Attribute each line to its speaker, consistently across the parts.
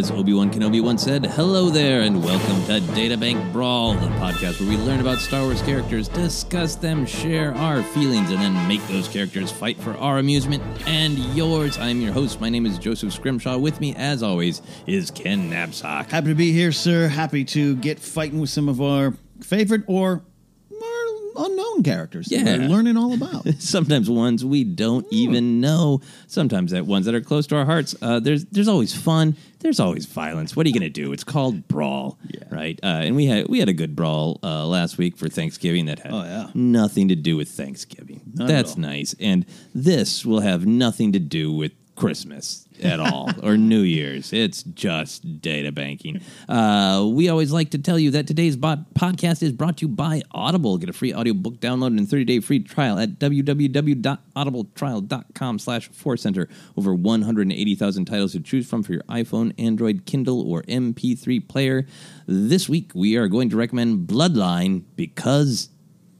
Speaker 1: As Obi Wan Kenobi once said, hello there, and welcome to Databank Brawl, the podcast where we learn about Star Wars characters, discuss them, share our feelings, and then make those characters fight for our amusement and yours. I'm your host. My name is Joseph Scrimshaw. With me, as always, is Ken Napzok.
Speaker 2: Happy to be here, sir. Happy to get fighting with some of our favorite or unknown characters that
Speaker 1: Yeah.
Speaker 2: we're learning all about.
Speaker 1: Sometimes ones we don't even know. Sometimes that ones that are close to our hearts. Uh, there's there's always fun. There's always violence. What are you going to do? It's called brawl, yeah. right? Uh, and we had we had a good brawl uh, last week for Thanksgiving that had
Speaker 2: Oh, yeah.
Speaker 1: nothing to do with Thanksgiving.
Speaker 2: Not
Speaker 1: That's nice. And this will have nothing to do with Christmas at all or New Year's. It's just data banking. Uh, we always like to tell you that today's bot- podcast is brought to you by Audible. Get a free audiobook download and 30-day free trial at www.audibletrial.com slash center. Over 180,000 titles to choose from for your iPhone, Android, Kindle, or MP3 player. This week, we are going to recommend Bloodline because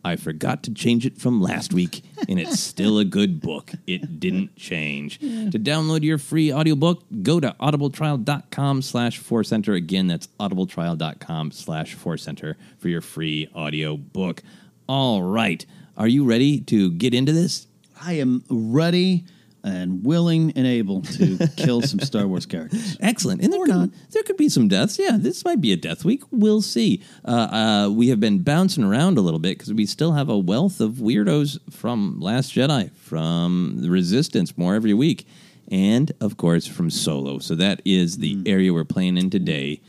Speaker 1: I forgot to change it from last week, and it's still a good book. It didn't change. To download your free audiobook, go to audibletrial.com slash center. Again, that's audibletrial.com slash center for your free audiobook. All right. Are you ready to get into this?
Speaker 2: I am ready. And willing and able to kill some Star Wars characters.
Speaker 1: Excellent. And there
Speaker 2: Or
Speaker 1: could,
Speaker 2: not.
Speaker 1: there could be some deaths. Yeah, this might be a death week. We'll see. Uh, uh, we have been bouncing around a little bit because we still have a wealth of weirdos from Last Jedi, from the Resistance, more every week, and of course from Solo. So that is the
Speaker 2: Hmm.
Speaker 1: area we're playing in today.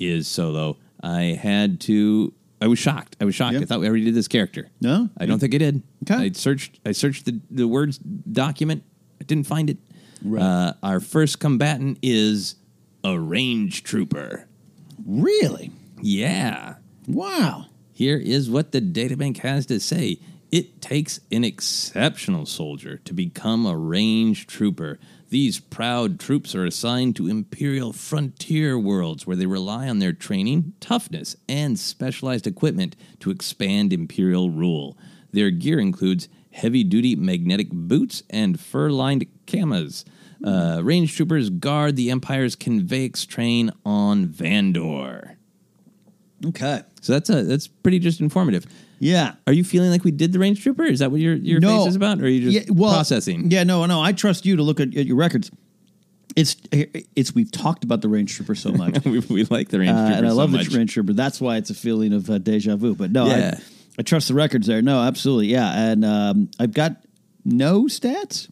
Speaker 1: Is Solo? I had to. I was shocked. I was shocked.
Speaker 2: Yeah.
Speaker 1: I thought we already did this character.
Speaker 2: No?
Speaker 1: I don't think I did.
Speaker 2: Okay.
Speaker 1: I searched. I searched the the words document. Didn't find it.
Speaker 2: Right.
Speaker 1: Uh, our first combatant is a range trooper.
Speaker 2: Really?
Speaker 1: Yeah.
Speaker 2: Wow.
Speaker 1: Here is what the databank has to say. It takes an exceptional soldier to become a range trooper. These proud troops are assigned to imperial frontier worlds where they rely on their training, toughness, and specialized equipment to expand imperial rule. Their gear includes heavy duty magnetic boots and fur lined camas. Uh, range troopers guard the Empire's Conveyex train on Vandor.
Speaker 2: Okay.
Speaker 1: So that's a that's pretty just informative.
Speaker 2: Yeah.
Speaker 1: Are you feeling like we did the range trooper? Is that what your your
Speaker 2: no.
Speaker 1: face is about, or are you just
Speaker 2: Yeah, well,
Speaker 1: processing?
Speaker 2: Yeah, no, no. I trust you to look at, at your records. It's it's we've talked about the range trooper so much,
Speaker 1: we, we like the range
Speaker 2: uh,
Speaker 1: trooper
Speaker 2: and I
Speaker 1: so
Speaker 2: love
Speaker 1: much.
Speaker 2: the range trooper. That's why it's a feeling of uh, deja vu. But no,
Speaker 1: Yeah.
Speaker 2: I, I trust the records there. No, absolutely, yeah. And um, I've got no stats,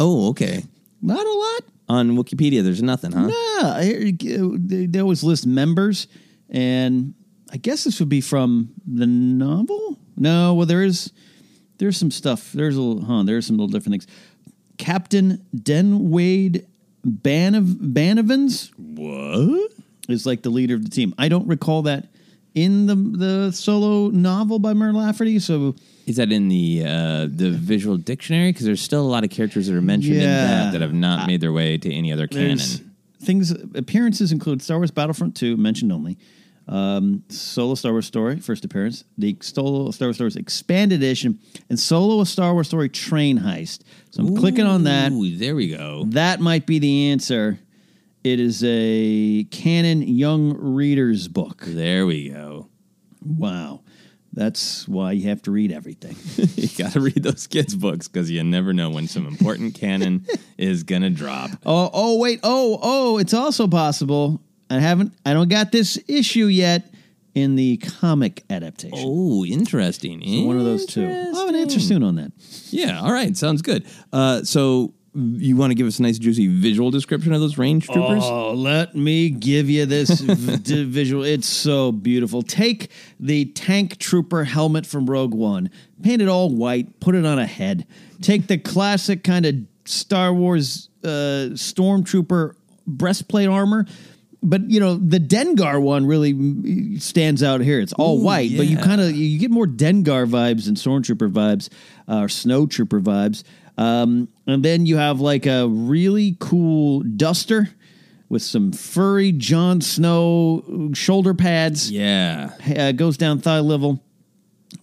Speaker 1: oh, okay.
Speaker 2: not a lot.
Speaker 1: On Wikipedia, there's nothing, huh?
Speaker 2: Yeah, I- they, they always list members, and I guess this would be from the novel. No, well, there is there's some stuff. There's a little, huh? There's some little different things. Captain Denwade Banav Banavans
Speaker 1: What?
Speaker 2: is like the leader of the team. I don't recall that in the the solo novel by Mur Lafferty. So
Speaker 1: Is that in the uh, the visual dictionary? Because there's still a lot of characters that are mentioned in that that have not made their way to any other canon.
Speaker 2: There's things appearances include Star Wars Battlefront 2 mentioned only. Um, solo Star Wars Story first appearance, the solo Star Wars Stories expanded edition, and solo a Star Wars Story train heist. So I'm clicking on that.
Speaker 1: There we go.
Speaker 2: That might be the answer. It is a canon young readers book.
Speaker 1: There we go.
Speaker 2: Wow, that's why you have to read everything.
Speaker 1: you got to read those kids' books because you never know when some important canon is gonna drop.
Speaker 2: Oh, oh, wait. Oh, oh, it's also possible. I haven't, I don't got this issue yet in the comic adaptation.
Speaker 1: Oh, interesting.
Speaker 2: So one of those two. I'll have an answer soon on that.
Speaker 1: Yeah, all right, sounds good. Uh, so you want to give us a nice, juicy visual description of those range troopers?
Speaker 2: Oh, let me give you this v- visual. It's so beautiful. Take the tank trooper helmet from Rogue One, paint it all white, put it on a head. Take the classic kind of Star Wars uh, stormtrooper breastplate armor. But you know the Dengar one really stands out here. It's all
Speaker 1: Ooh,
Speaker 2: white, but you kind of you get more Dengar vibes and Stormtrooper vibes uh, or Snow Trooper vibes. Um, and then you have like a really cool duster with some furry Jon Snow shoulder pads.
Speaker 1: Yeah.
Speaker 2: Uh, goes down thigh level.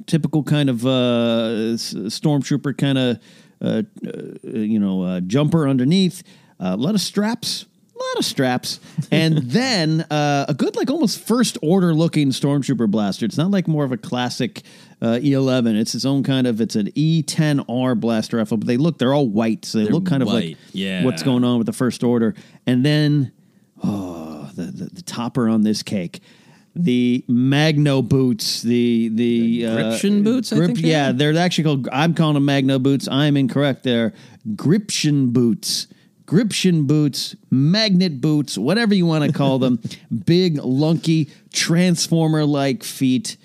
Speaker 2: Typical kind of uh, stormtrooper kind of uh, uh, you know uh, jumper underneath. A lot of straps. A lot of straps, and then uh, a good, like almost first order looking stormtrooper blaster. It's not like more of a classic uh, E11. It's its own kind of. It's an E10R blaster rifle, but they look they're all white, so they
Speaker 1: They're
Speaker 2: look kind of
Speaker 1: white,
Speaker 2: like
Speaker 1: yeah.
Speaker 2: what's going on with the first order. And then oh, the, the the topper on this cake. The Magno boots, the the, uh,
Speaker 1: Gription boots, I
Speaker 2: grip-
Speaker 1: think they
Speaker 2: yeah,
Speaker 1: are?
Speaker 2: they're actually called. I'm calling them Magno boots. I'm incorrect. They're Gription boots, Gription boots, magnet boots, whatever you want to call them. Big, lunky, transformer like feet.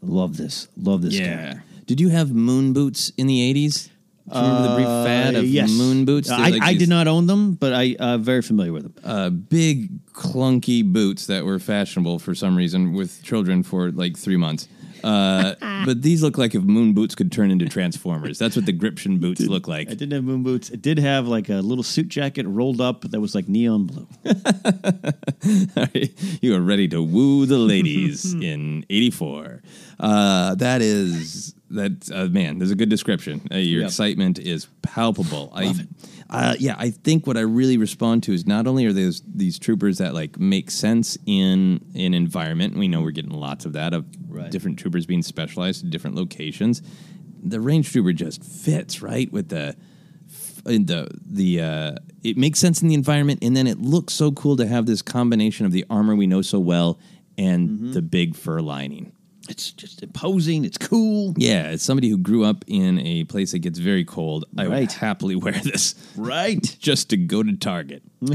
Speaker 2: Love this. Love this.
Speaker 1: Yeah.
Speaker 2: guy.
Speaker 1: Did you have moon boots in the 80s? Do you remember the brief fad of
Speaker 2: Uh, yes.
Speaker 1: moon boots? They're
Speaker 2: I,
Speaker 1: like
Speaker 2: I
Speaker 1: these,
Speaker 2: did not own them, but I uh, very familiar with them.
Speaker 1: Uh, big, clunky boots that were fashionable for some reason with children for like three months. Uh, but these look like if moon boots could turn into transformers. That's what the Gription boots look like.
Speaker 2: I didn't have moon boots. It did have like a little suit jacket rolled up that was like neon blue.
Speaker 1: you are ready to woo the ladies in 84 uh, that is that uh, man there's a good description uh, your
Speaker 2: Yep.
Speaker 1: excitement is palpable i uh, yeah i think what i really respond to is not only are those these troopers that like make sense in an environment we know we're getting lots of that of
Speaker 2: Right.
Speaker 1: different troopers being specialized in different locations the range trooper just fits right with the in the the uh, it makes sense in the environment, and then it looks so cool to have this combination of the armor we know so well and
Speaker 2: Mm-hmm.
Speaker 1: the big fur lining.
Speaker 2: It's just imposing. It's cool.
Speaker 1: Yeah, as somebody who grew up in a place that gets very cold, I would happily wear this
Speaker 2: Right.
Speaker 1: just to go to Target.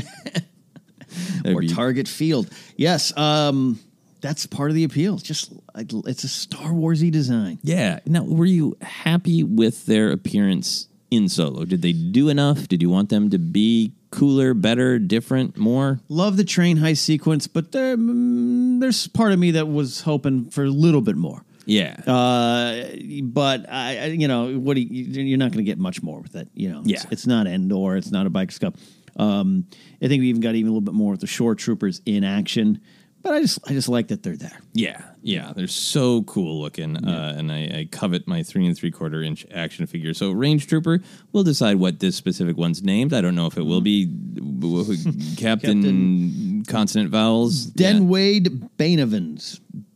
Speaker 2: Or
Speaker 1: be-
Speaker 2: Target Field. Yes, um, that's part of the appeal. It's just like, it's a Star Warsy design.
Speaker 1: Yeah. Now, were you happy with their appearance in Solo? Did they do enough? Did you want them to be cooler, better, different, more?
Speaker 2: Love the train heist sequence, but there, mm, there's part of me that was hoping for a little bit more.
Speaker 1: Yeah.
Speaker 2: Uh, but I, I- you know, what do you, you're not going to get much more with it. You know, it's,
Speaker 1: Yeah.
Speaker 2: it's not Endor, it's not a bike scup. Um, I think we even got even a little bit more with the shore troopers in action. But I just, I just like that they're there.
Speaker 1: Yeah, yeah, they're so cool looking, uh, and I, I covet my three and three quarter inch action figure. So, Range Trooper, we'll decide what this specific one's named. I don't know if it will be w- w- Captain, Consonant Vowels,
Speaker 2: Den
Speaker 1: Yeah.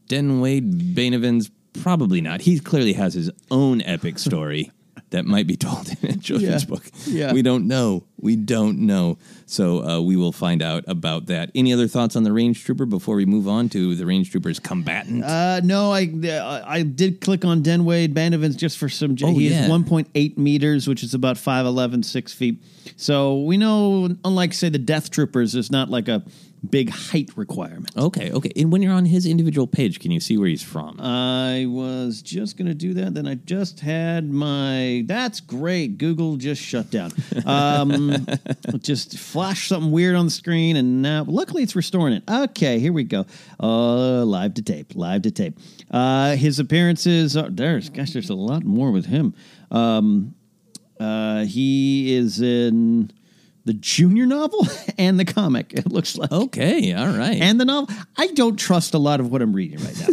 Speaker 1: Den Wade Banevins. Probably not. He clearly has his own epic story that might be told in a children's
Speaker 2: Yeah,
Speaker 1: book.
Speaker 2: yeah.
Speaker 1: we don't know. We don't know. So uh, we will find out about that. Any other thoughts on the Range Trooper before we move on to the Range Trooper's combatant?
Speaker 2: Uh, no, I uh, I did click on Den Wade Banevans just for some.
Speaker 1: Oh,
Speaker 2: he
Speaker 1: yeah.
Speaker 2: is 1.8 meters, which is about 5'11", 6 feet. So we know, unlike say the Death Troopers, there's not like a big height requirement.
Speaker 1: Okay, okay. And when you're on his individual page, can you see where he's from?
Speaker 2: I was just going to do that. Then I just had my. That's great. Google just shut down. Um, just flashed something weird on the screen, and now luckily it's restoring it. Okay, here we go. Uh, live to tape. Live to tape. Uh, his appearances. Are, there's gosh, there's a lot more with him. Um, uh, he is in the junior novel and the comic. It looks like.
Speaker 1: okay, all right.
Speaker 2: And the novel. I don't trust a lot of what I'm reading right now,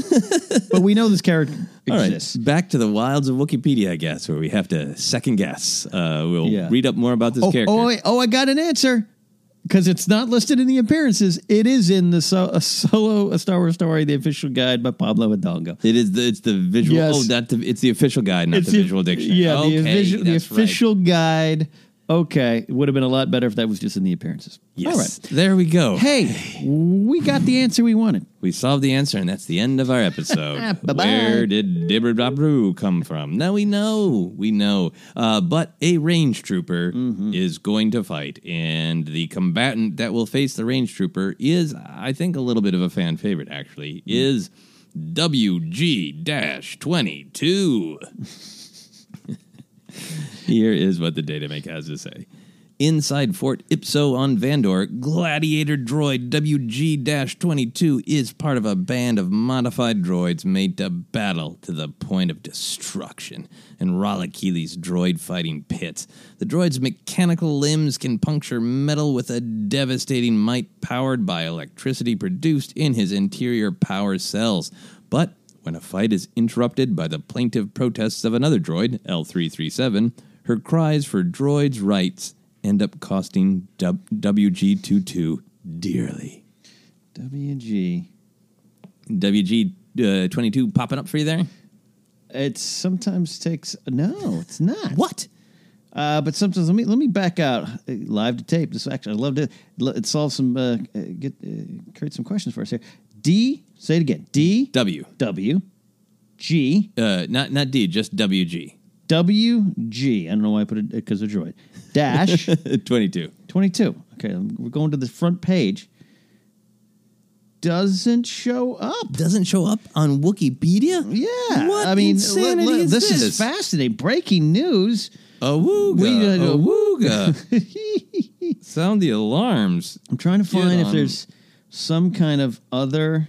Speaker 2: but we know this character
Speaker 1: all right,
Speaker 2: exists.
Speaker 1: back to the wilds of Wikipedia, I guess, where we have to second guess. Uh, we'll
Speaker 2: Yeah.
Speaker 1: read up more about this
Speaker 2: Oh,
Speaker 1: character.
Speaker 2: oh, wait, oh, I got an answer because it's not listed in the appearances. It is in the so, a solo a Star Wars story, the official guide by Pablo Hidalgo.
Speaker 1: It is the it's the visual.
Speaker 2: Yes.
Speaker 1: Oh, that the, it's the official guide, not
Speaker 2: It's
Speaker 1: the visual dictionary.
Speaker 2: Yeah,
Speaker 1: okay,
Speaker 2: the, the
Speaker 1: that's right.
Speaker 2: official guide. Okay, it would have been a lot better if that was just in the appearances.
Speaker 1: Yes,
Speaker 2: All right.
Speaker 1: there we go.
Speaker 2: Hey, we got the answer we wanted.
Speaker 1: We solved the answer, and that's the end of our episode.
Speaker 2: Bye-bye.
Speaker 1: Where did Dibber Dabru come from? Now we know, we know. Uh, but a range trooper
Speaker 2: Mm-hmm.
Speaker 1: is going to fight, and the combatant that will face the range trooper is, I think, a little bit of a fan favorite. Actually, is WG twenty two. Here is what the datamake has to say. Inside Fort Ipso on Vandor, Gladiator droid WG 22 is part of a band of modified droids made to battle to the point of destruction in Ralakili's droid fighting pits. The droid's mechanical limbs can puncture metal with a devastating might powered by electricity produced in his interior power cells. But when a fight is interrupted by the plaintive protests of another droid, L337, her cries for droids' rights end up costing WG22 dearly.
Speaker 2: WG.
Speaker 1: WG uh, 22 popping up for you there?
Speaker 2: It sometimes takes no, it's not.
Speaker 1: What?
Speaker 2: Uh, but sometimes let me let me back out uh, live to tape. This actually, I love to it solves some uh, get uh, create some questions for us here. D, say it again. D
Speaker 1: W.
Speaker 2: W G
Speaker 1: Uh, not not D, just
Speaker 2: W G. I don't know why I put it because of droid. Dash
Speaker 1: 22.
Speaker 2: twenty two. Okay, we're going to the front page. Doesn't show up.
Speaker 1: Doesn't show up on Wikipedia?
Speaker 2: Yeah,
Speaker 1: What
Speaker 2: I mean,
Speaker 1: insanity
Speaker 2: li- li-
Speaker 1: is
Speaker 2: this,
Speaker 1: this?
Speaker 2: is fascinating. Breaking news.
Speaker 1: Awooga.
Speaker 2: We, uh,
Speaker 1: awooga. Sound the alarms.
Speaker 2: I'm trying to find if there's some kind of other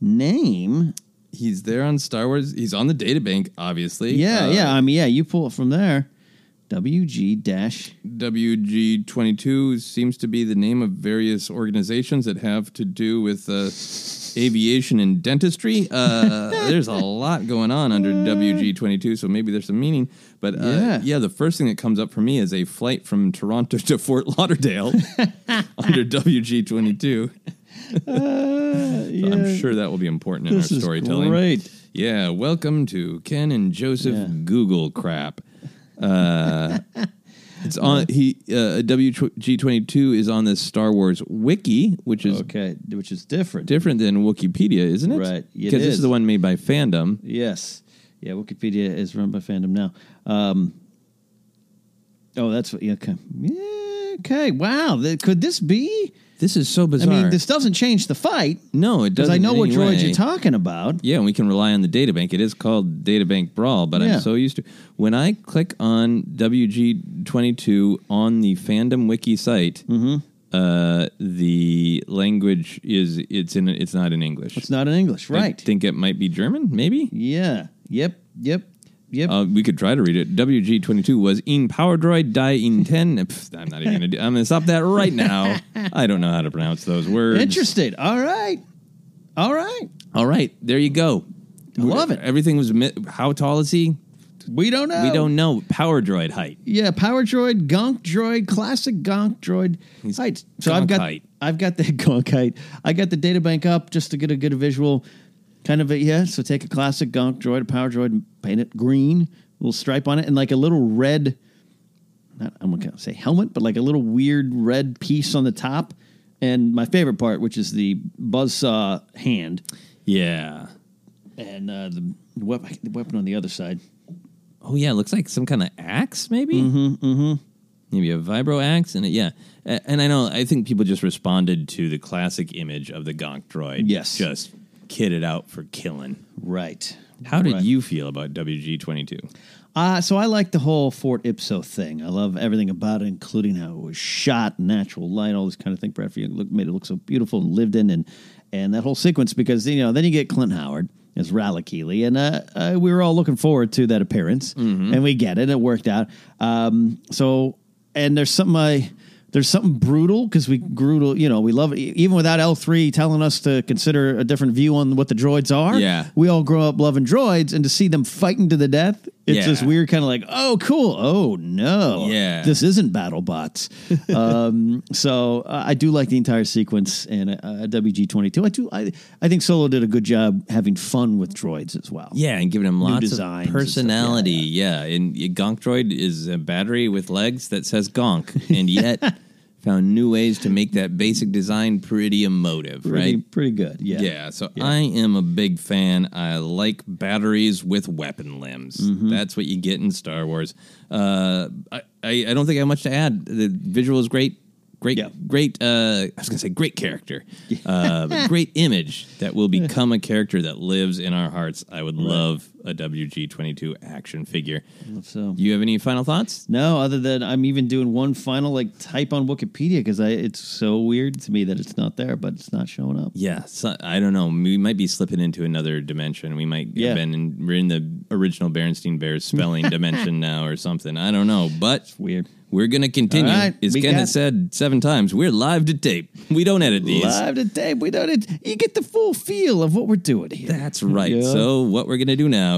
Speaker 2: name.
Speaker 1: He's there on Star Wars. He's on the databank, obviously.
Speaker 2: Yeah,
Speaker 1: Uh,
Speaker 2: yeah. I mean, yeah. You pull it from there. WG dash.
Speaker 1: WG22 seems to be the name of various organizations that have to do with uh, aviation and dentistry. Uh, there's a lot going on under WG22, so maybe there's some meaning. But uh,
Speaker 2: Yeah.
Speaker 1: yeah. the first thing that comes up for me is a flight from Toronto to Fort Lauderdale under WG22. I'm sure that will be important in
Speaker 2: This
Speaker 1: our storytelling.
Speaker 2: Right.
Speaker 1: Yeah, welcome to Ken and Joseph
Speaker 2: Yeah.
Speaker 1: Google crap. Uh, It's on he uh, WG22 is on this Star Wars wiki, which is
Speaker 2: Okay, which is different.
Speaker 1: different than Wikipedia, isn't it?
Speaker 2: Right,
Speaker 1: Because this
Speaker 2: is.
Speaker 1: the one made by Fandom.
Speaker 2: Yes. Yeah, Wikipedia is run by fandom now. Um, oh, that's what. Yeah, okay. Yeah, okay. Wow. Could this be?
Speaker 1: This is so bizarre.
Speaker 2: I mean, this doesn't change the fight
Speaker 1: no, it doesn't.
Speaker 2: I know what
Speaker 1: any
Speaker 2: droids
Speaker 1: way.
Speaker 2: you're talking about.
Speaker 1: Yeah, and we can rely on the databank. It is called Databank Brawl, but
Speaker 2: Yeah.
Speaker 1: I'm so used to when I click on WG22 on the fandom wiki site.
Speaker 2: Mm-hmm.
Speaker 1: Uh, the language is it's in it's not in English.
Speaker 2: It's not in English, right?
Speaker 1: I
Speaker 2: right?
Speaker 1: think it might be German, maybe.
Speaker 2: yeah. Yep. Yep. Yep.
Speaker 1: Uh, we could try to read it. WG22 was in Power Droid die in 10. Pff, I'm not even going to I'm going to stop that right now. I don't know how to pronounce those words.
Speaker 2: Interesting. All right. All right.
Speaker 1: All right, there you go.
Speaker 2: I love it.
Speaker 1: Everything was mi- how tall is he?
Speaker 2: We don't know.
Speaker 1: We don't know. Power Droid height.
Speaker 2: Yeah, Power Droid, Gonk Droid, classic Gonk Droid.
Speaker 1: He's
Speaker 2: height. So I've got
Speaker 1: Gonk-height.
Speaker 2: I've got the Gonk height. I got the data bank up just to get a good visual, kind of a yeah. So take a classic Gonk Droid, a Power Droid, and paint it green, little stripe on it, and like a little red. Not I'm not gonna say helmet, but like a little weird red piece on the top. And my favorite part, which is the buzzsaw hand,
Speaker 1: Yeah.
Speaker 2: and uh, the, wep- the weapon on the other side.
Speaker 1: Oh yeah, it looks like some kind of axe, maybe. Mm-hmm, mm-hmm. Maybe a vibro axe, and it, yeah. And I know, I think people just responded to the classic image of the Gonk Droid.
Speaker 2: Yes.
Speaker 1: just kitted out for killing.
Speaker 2: Right.
Speaker 1: How did
Speaker 2: Right.
Speaker 1: you feel about WG twenty two?
Speaker 2: Uh, so I like the whole Fort Ipso thing. I love everything about it, including how it was shot, natural light, all this kind of thing. Bradford look, made it look so beautiful and lived in, and and that whole sequence because you know then you get Clint Howard as Ralakili, and uh, uh, we were all looking forward to that appearance, and we get it. It worked out. Um, so and there's something I. There's something brutal because we brutal, you know, we love it. Even without L3 telling us to consider a different view on what the droids are,
Speaker 1: Yeah.
Speaker 2: we all grow up loving droids, and to see them fighting to the death, it's
Speaker 1: Yeah.
Speaker 2: this weird kind of like, oh, cool. Oh, no.
Speaker 1: Yeah.
Speaker 2: This isn't BattleBots. um, so uh, I do like the entire sequence and uh, WG22. I do. I, I think Solo did a good job having fun with droids as well.
Speaker 1: Yeah, and giving them lots of
Speaker 2: and stuff.
Speaker 1: personality. Yeah, and Gonk Droid is a battery with legs that says Gonk, and yet found new ways to make that basic design pretty emotive,
Speaker 2: Pretty,
Speaker 1: right?
Speaker 2: pretty good. Yeah.
Speaker 1: Yeah, so I am a big fan. I like batteries with weapon limbs.
Speaker 2: Mm-hmm.
Speaker 1: That's what you get in Star Wars. Uh, I, I, I don't think I have much to add. The visual is great. Great,
Speaker 2: Yeah.
Speaker 1: great. Uh, I was gonna say great character, uh, great image that will become a character that lives in our hearts. I would love a WG twenty two action figure.
Speaker 2: So
Speaker 1: You have any final thoughts?
Speaker 2: no, other than I'm even doing one final like type on Wikipedia because I it's so weird to me that it's not there, but it's not showing up.
Speaker 1: Yeah, so, I don't know. We might be slipping into another dimension. We might
Speaker 2: Yeah.
Speaker 1: have been in, we're in the original Berenstein Bears spelling dimension now or something. I don't know, but
Speaker 2: Weird.
Speaker 1: we're going to continue.
Speaker 2: All right,
Speaker 1: As Ken has said seven times, we're live to tape. We don't edit these.
Speaker 2: Live to tape. We don't. You get the full feel of what we're doing here.
Speaker 1: That's right.
Speaker 2: Yeah.
Speaker 1: So what we're going to do now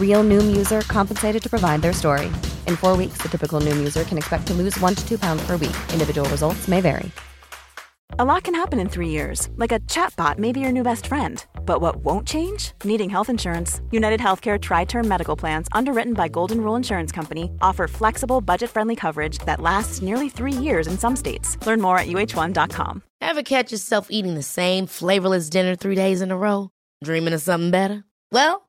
Speaker 3: Real Noom user compensated to provide their story. In four weeks, the typical Noom user can expect to lose one to two pounds per week. Individual results may vary.
Speaker 4: A lot can happen in three years, like a chatbot may be your new best friend. But what won't change? Needing health insurance. United Healthcare Tri Term Medical Plans, underwritten by Golden Rule Insurance Company, offer flexible, budget friendly coverage that lasts nearly three years in some states. Learn more at uh1.com.
Speaker 5: Ever catch yourself eating the same flavorless dinner three days in a row? Dreaming of something better? Well,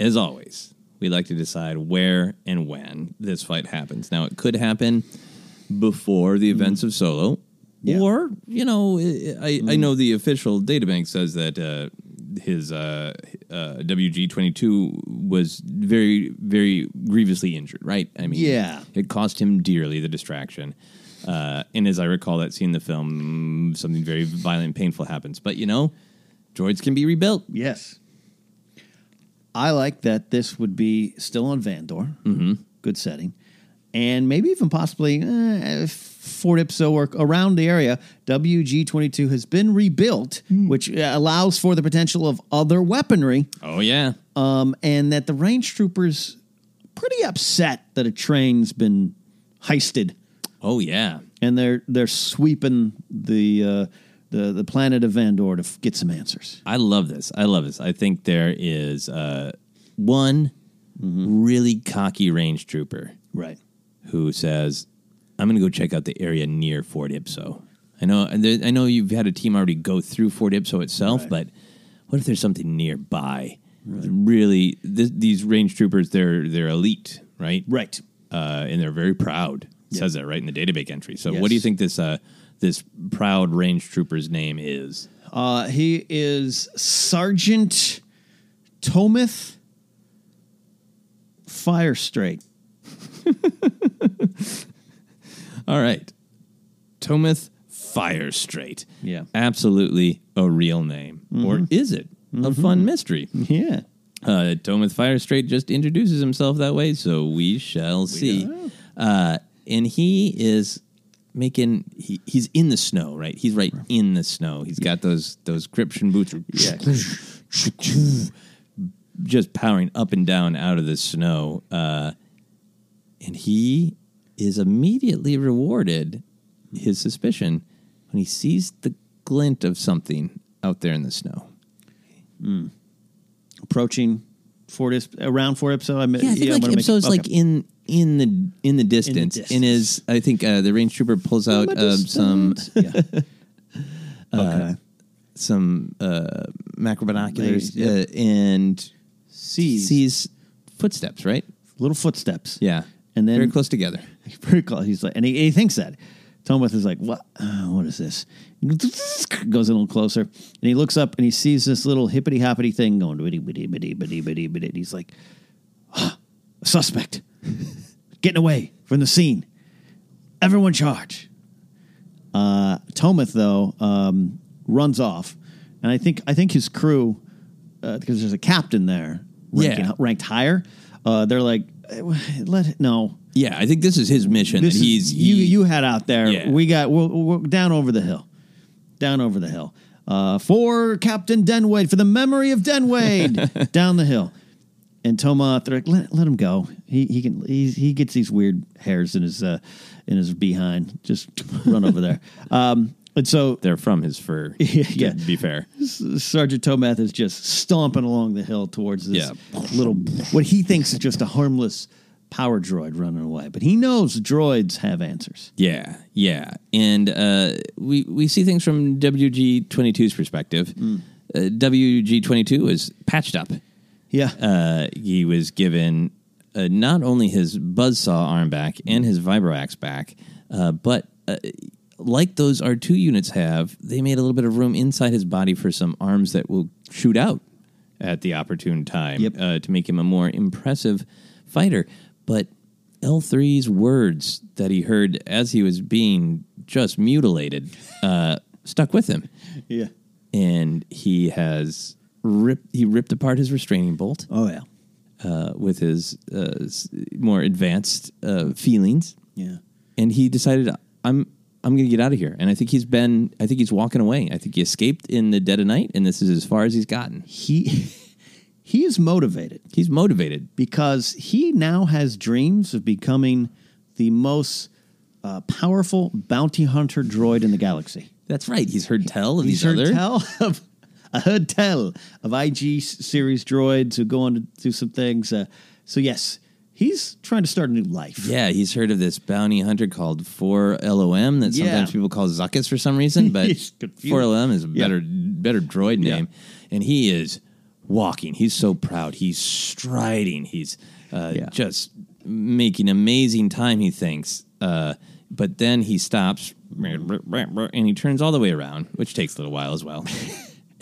Speaker 1: As always, we like to decide where and when this fight happens. Now, it could happen before the events of Solo, or you know, I, I know the official databank says that uh, his uh, uh, WG twenty two was very very grievously injured. Right? I mean,
Speaker 2: Yeah.
Speaker 1: it cost him dearly the distraction. Uh, and as I recall that scene in the film, something very violent and painful happens. But you know, droids can be rebuilt.
Speaker 2: Yes. I like that this would be still on Vandor.
Speaker 1: Mm-hmm.
Speaker 2: Good setting. And maybe even possibly uh, Fort Ipso or around the area. WG 22 has been rebuilt, which uh, allows for the potential of other weaponry.
Speaker 1: Oh yeah,
Speaker 2: Um, and that the range troopers pretty upset that a train's been heisted.
Speaker 1: Oh yeah,
Speaker 2: and they're they're sweeping the uh, the the planet of Vandor to f- get some answers.
Speaker 1: I love this. I love this. I think there is uh, one really cocky range trooper,
Speaker 2: Right.
Speaker 1: who says, "I'm going to go check out the area near Fort Ipso." I know, I know you've had a team already go through Fort Ipso itself, but what if there's something nearby? Really, th- these range troopers, they're they're elite, right?
Speaker 2: Right.
Speaker 1: uh, and they're very proud.
Speaker 2: Yeah.
Speaker 1: Says that right in the database entry. So, what do you think this uh, this proud range trooper's name is?
Speaker 2: Uh, he is Sergeant Tomith Firestraight.
Speaker 1: All right, Tomith Firestraight.
Speaker 2: Yeah.
Speaker 1: absolutely a real name, or is it a fun mystery?
Speaker 2: Yeah.
Speaker 1: Uh, Tomith Firestraight just introduces himself that way, so we shall see. Uh, and he is making he, he's in the snow, right? He's right in the snow. He's got those those Gription boots, Yeah. just powering up and down out of the snow. Uh, and he is immediately rewarded his suspicion when he sees the glint of something out there in the snow.
Speaker 2: Approaching Fort Ipso, around Fort Ipso. I
Speaker 1: Yeah, I think like Ipso is like in in the in the distance.
Speaker 2: distance.
Speaker 1: And is I think uh, the range trooper pulls out uh, some
Speaker 2: yeah. okay.
Speaker 1: some uh, macro binoculars
Speaker 2: yep.
Speaker 1: uh, and
Speaker 2: Sees
Speaker 1: sees footsteps. Right?
Speaker 2: little footsteps.
Speaker 1: Yeah,
Speaker 2: And then
Speaker 1: very close together.
Speaker 2: very close. He's like, and he, he thinks that. Tomith is like, what? Uh, what is this? Goes a little closer, and he looks up and he sees this little hippity hoppity thing going bitty bitty bitty bitty bitty bitty. And he's like, ah, suspect getting away from the scene. Everyone charge. Uh, Tomith though um, runs off, and I think I think his crew uh, because there's a captain there ranking,
Speaker 1: Yeah.
Speaker 2: ranked higher. Uh, they're like, let it no.
Speaker 1: Yeah, I think this is his mission.
Speaker 2: This
Speaker 1: that
Speaker 2: is-
Speaker 1: he's
Speaker 2: you
Speaker 1: he-
Speaker 2: you head out there.
Speaker 1: Yeah.
Speaker 2: We got we're, we're down over the hill, down over the hill. Uh, for Captain Denwade, for the memory of Denwade, down the hill. And Tomoth, they're like, let, let him go. He he can he he gets these weird hairs in his uh in his behind. Just run over there. Um, and so
Speaker 1: They're from his fur.
Speaker 2: Yeah,
Speaker 1: to
Speaker 2: yeah.
Speaker 1: be fair.
Speaker 2: Sergeant Tomath is just stomping along the hill towards this
Speaker 1: Yeah.
Speaker 2: little, what he thinks is just a harmless power droid running away. But he knows droids have answers.
Speaker 1: Yeah, yeah, and uh, we we see things from WG 22's perspective.
Speaker 2: Mm.
Speaker 1: Uh, WG 22 is patched up.
Speaker 2: Yeah.
Speaker 1: Uh, he was given uh, not only his buzzsaw arm back and his vibroaxe back, uh, but uh, like those R2 units have, they made a little bit of room inside his body for some arms that will shoot out at the opportune time
Speaker 2: Yep.
Speaker 1: uh, to make him a more impressive fighter. But L3's words that he heard as he was being just mutilated uh, stuck with him
Speaker 2: Yeah.
Speaker 1: and he has ripped he ripped apart his restraining bolt
Speaker 2: Oh, yeah.
Speaker 1: uh, with his uh, more advanced uh, feelings,
Speaker 2: Yeah.
Speaker 1: and he decided I'm I'm going to get out of here. And I think he's been I think he's walking away. I think he escaped in the dead of night, and this is as far as he's gotten.
Speaker 2: He, he is motivated
Speaker 1: He's motivated.
Speaker 2: because he now has dreams of becoming the most uh, powerful bounty hunter droid in the galaxy.
Speaker 1: That's right. He's heard tell of
Speaker 2: He's
Speaker 1: these
Speaker 2: heard
Speaker 1: other
Speaker 2: tell of I heard tell of IG series droids who go on to do some things. Uh, so yes, he's trying to start a new life.
Speaker 1: Yeah, he's heard of this bounty hunter called 4LOM that sometimes
Speaker 2: Yeah.
Speaker 1: people call Zuckuss for some reason, but 4LOM is a
Speaker 2: Yeah.
Speaker 1: better better droid
Speaker 2: Yeah.
Speaker 1: name. And he is walking. He's so proud. He's striding. He's uh,
Speaker 2: Yeah.
Speaker 1: just making amazing time, he thinks. Uh, but then he stops and he turns all the way around, which takes a little while as well.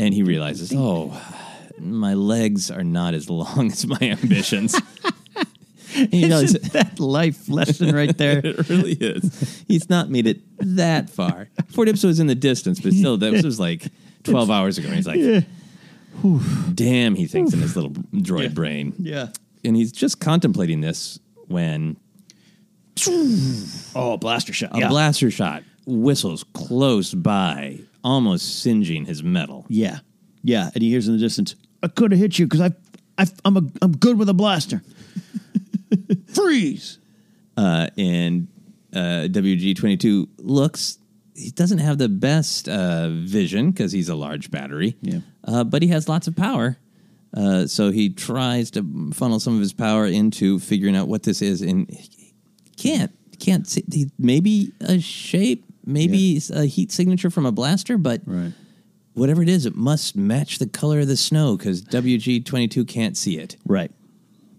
Speaker 1: and he realizes, oh, my legs are not as long as my ambitions. He realizes-
Speaker 2: Isn't that life lesson right there?
Speaker 1: it really is. He's not made it that far. Fort Ipso is in the distance, but still, that was like 12 hours ago. And he's like, damn, he thinks in his little droid brain.
Speaker 2: yeah.
Speaker 1: And he's just contemplating this when
Speaker 2: Oh, blaster shot.
Speaker 1: a
Speaker 2: yeah.
Speaker 1: blaster shot whistles close by, almost singeing his metal.
Speaker 2: yeah. Yeah. And he hears in the distance, I could have hit you because I, I, I'm a, I'm good with a blaster. Freeze.
Speaker 1: Uh, and uh, WG22 looks, he doesn't have the best uh, vision because he's a large battery.
Speaker 2: Yeah.
Speaker 1: Uh, but he has lots of power. Uh, so he tries to funnel some of his power into figuring out what this is, and he can't. Can't see. He, maybe a shape, maybe a heat signature from a blaster, but
Speaker 2: Right.
Speaker 1: whatever it is, it must match the color of the snow because WG22 can't see it.
Speaker 2: Right.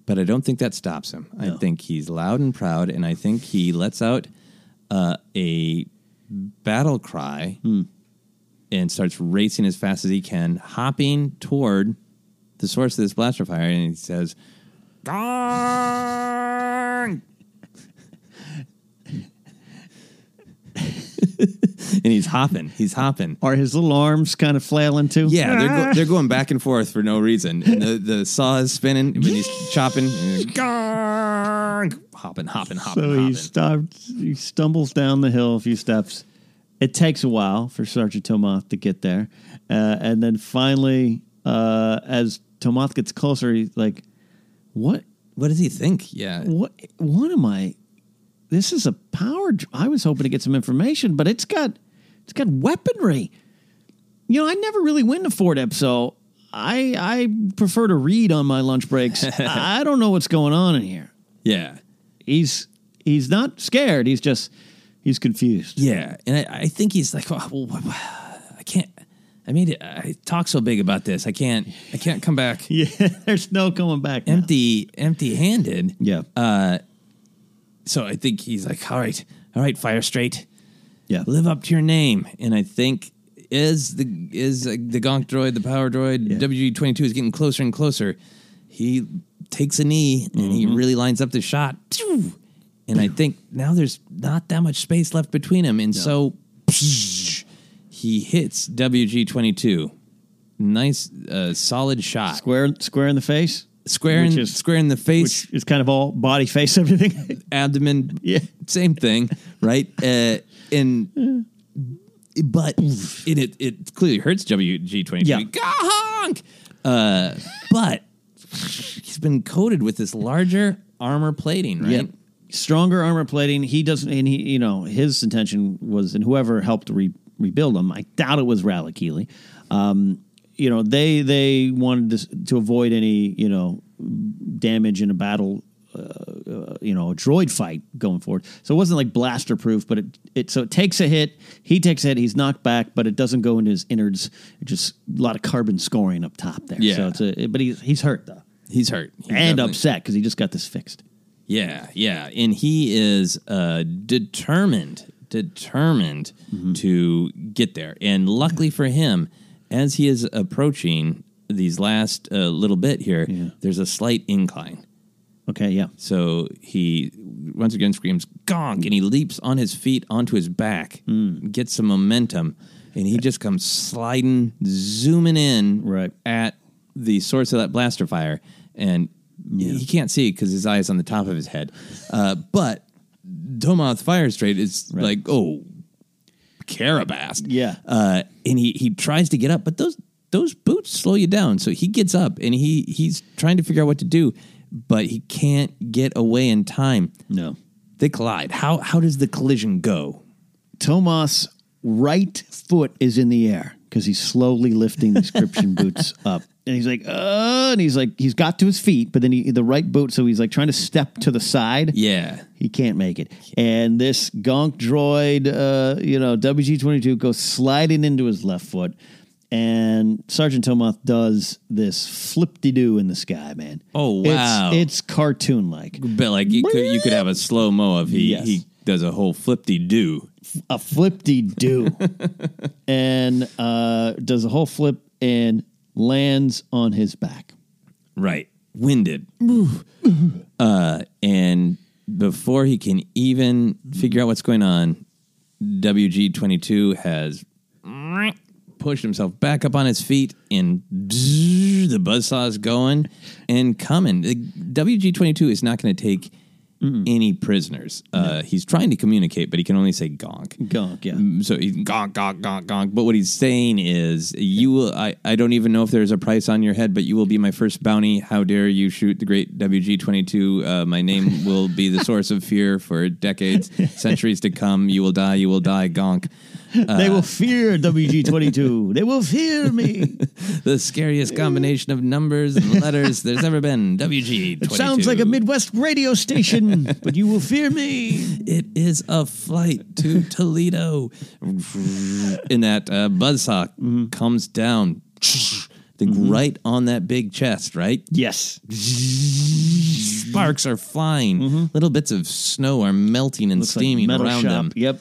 Speaker 1: But I don't think that stops him. I think he's loud and proud, and I think he lets out uh, a battle cry
Speaker 2: Hmm.
Speaker 1: and starts racing as fast as he can, hopping toward the source of this blaster fire, and he says, "Gong!" and he's hopping. He's hopping.
Speaker 2: Are his little arms kind of flailing too?
Speaker 1: Yeah, they're go- they're going back and forth for no reason. And the, the saw is spinning, and he's chopping, and he's gong, hopping, hopping, hopping,
Speaker 2: So
Speaker 1: hopping.
Speaker 2: he stops. He stumbles down the hill a few steps. It takes a while for Sergeant Tomoth to get there, uh, and then finally, uh, as Tomoth gets closer, he's like, "What?
Speaker 1: what does he think? Yeah,
Speaker 2: What? What am I? This is a power. dr- I was hoping to get some information, but it's got it's got weaponry. You know, I never really went to Fort Ep, so I I prefer to read on my lunch breaks. I don't know what's going on in here.
Speaker 1: yeah,
Speaker 2: He's he's not scared. He's just he's confused.
Speaker 1: yeah. And I, I think he's like, oh, well, I can't. I made it. I talk so big about this. I can't. I can't come back
Speaker 2: Yeah, there's no coming back. now.
Speaker 1: empty, empty-handed.
Speaker 2: Yeah, uh,
Speaker 1: So I think he's like, all right, all right, fire straight.
Speaker 2: yeah,
Speaker 1: live up to your name. And I think is the is uh, the Gonk droid, the power droid,
Speaker 2: Yeah.
Speaker 1: WG twenty two is getting closer and closer. He takes a knee and he really lines up the shot. And I think now there's not that much space left between him, and so psh, he hits WG twenty two. Nice, uh, solid shot,
Speaker 2: square square in the face,
Speaker 1: square in
Speaker 2: is-
Speaker 1: square in the face,
Speaker 2: which is kind of all body face everything.
Speaker 1: abdomen,
Speaker 2: yeah,
Speaker 1: same thing, right? Uh, and but it, it it clearly hurts WG twenty
Speaker 2: Yeah.
Speaker 1: two. Honk! Uh, but he's been coated with this larger armor plating, right?
Speaker 2: Yep. Stronger armor plating. He doesn't, and he, you know, his intention was, and whoever helped re- rebuild him, I doubt it was Ralakili. Um, you know, they they wanted this, to avoid any, you know, damage in a battle, uh, uh, you know, a droid fight going forward. So it wasn't like blaster proof, but it, it so it takes a hit. He takes a hit. He's knocked back, but it doesn't go into his innards. It just a lot of carbon scoring up top there.
Speaker 1: Yeah.
Speaker 2: So it's a, but he's he's hurt though,
Speaker 1: He's hurt. He's
Speaker 2: and
Speaker 1: definitely-
Speaker 2: upset because he just got this fixed.
Speaker 1: Yeah, yeah, and he is uh, determined, determined to get there. And luckily for him, as he is approaching these last uh, little bit here, there's a slight incline.
Speaker 2: Okay, yeah.
Speaker 1: So he once again screams "gonk" and he leaps on his feet onto his back, gets some momentum, and he just comes sliding, zooming in
Speaker 2: Right.
Speaker 1: at the source of that blaster fire, and he can't see because his eye is on the top of his head. Uh, but Tomoth Fire Straight is like, oh, Karabast.
Speaker 2: Yeah.
Speaker 1: Uh, and he he tries to get up, but those those boots slow you down. So he gets up and he he's trying to figure out what to do, but he can't get away in time.
Speaker 2: No.
Speaker 1: They collide. How how does the collision go?
Speaker 2: Tomas' right foot is in the air because he's slowly lifting the Gription boots up. And he's like, uh, and he's like, he's got to his feet, but then he, the right boot, so he's like trying to step to the side.
Speaker 1: Yeah.
Speaker 2: He can't make it. And this gonk droid, uh, you know, WG 22 goes sliding into his left foot. And Sergeant Tomoth does this flip de doo in the sky, man.
Speaker 1: Oh, wow.
Speaker 2: It's, it's cartoon like.
Speaker 1: But like you could you could have a slow mo of he
Speaker 2: Yes.
Speaker 1: he does a whole flipty do.
Speaker 2: a flip de doo and uh, does a whole flip and lands on his back.
Speaker 1: Right. Winded. uh, and before he can even figure out what's going on, WG 22 has pushed himself back up on his feet and the buzzsaw is going and coming. The WG 22 is not going to take any prisoners. Uh, he's trying to communicate, but he can only say gonk.
Speaker 2: Gonk, yeah.
Speaker 1: So he's gonk, gonk, gonk, gonk. But what he's saying is, you will. I, I don't even know if there's a price on your head, but you will be my first bounty. How dare you shoot the great WG twenty two? Uh, my name will be the source of fear for decades, centuries to come. You will die. You will die. Gonk.
Speaker 2: they will fear WG 22. they will fear me.
Speaker 1: The scariest combination of numbers and letters there's ever been. WG. 22.
Speaker 2: It sounds like a Midwest radio station, but you will fear me.
Speaker 1: It is a flight to Toledo. and that uh, buzzsaw
Speaker 2: Mm-hmm.
Speaker 1: comes down, think right on that big chest, right?
Speaker 2: Yes.
Speaker 1: Sparks are flying. Little bits of snow are melting and
Speaker 2: Mm-hmm. Looks like
Speaker 1: steaming
Speaker 2: metal
Speaker 1: around
Speaker 2: shop.
Speaker 1: them.
Speaker 2: Yep.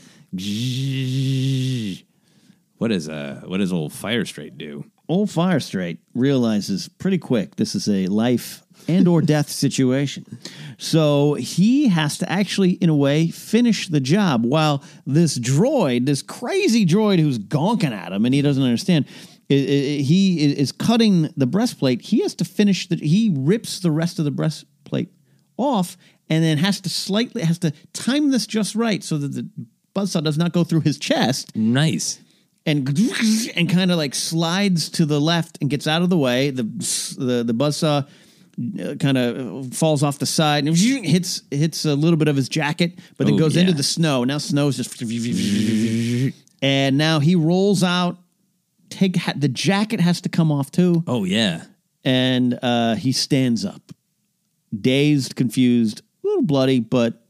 Speaker 1: What is uh what does old Fire Straight do?
Speaker 2: Old Fire Straight realizes pretty quick this is a life and or death situation. So he has to actually, in a way, finish the job while this droid, this crazy droid who's gonking at him and he doesn't understand, he is cutting the breastplate. He has to finish the, he rips the rest of the breastplate off and then has to slightly, has to time this just right so that the buzzsaw does not go through his chest
Speaker 1: Nice.
Speaker 2: and and kind of like slides to the left and gets out of the way. The the the buzzsaw uh, kind of falls off the side and hits hits a little bit of his jacket, but then
Speaker 1: Oh,
Speaker 2: goes
Speaker 1: yeah.
Speaker 2: into the snow. Now snow's just and now he rolls out. Take ha- the jacket has to come off too,
Speaker 1: Oh yeah.
Speaker 2: and uh, he stands up, dazed, confused, a little bloody, but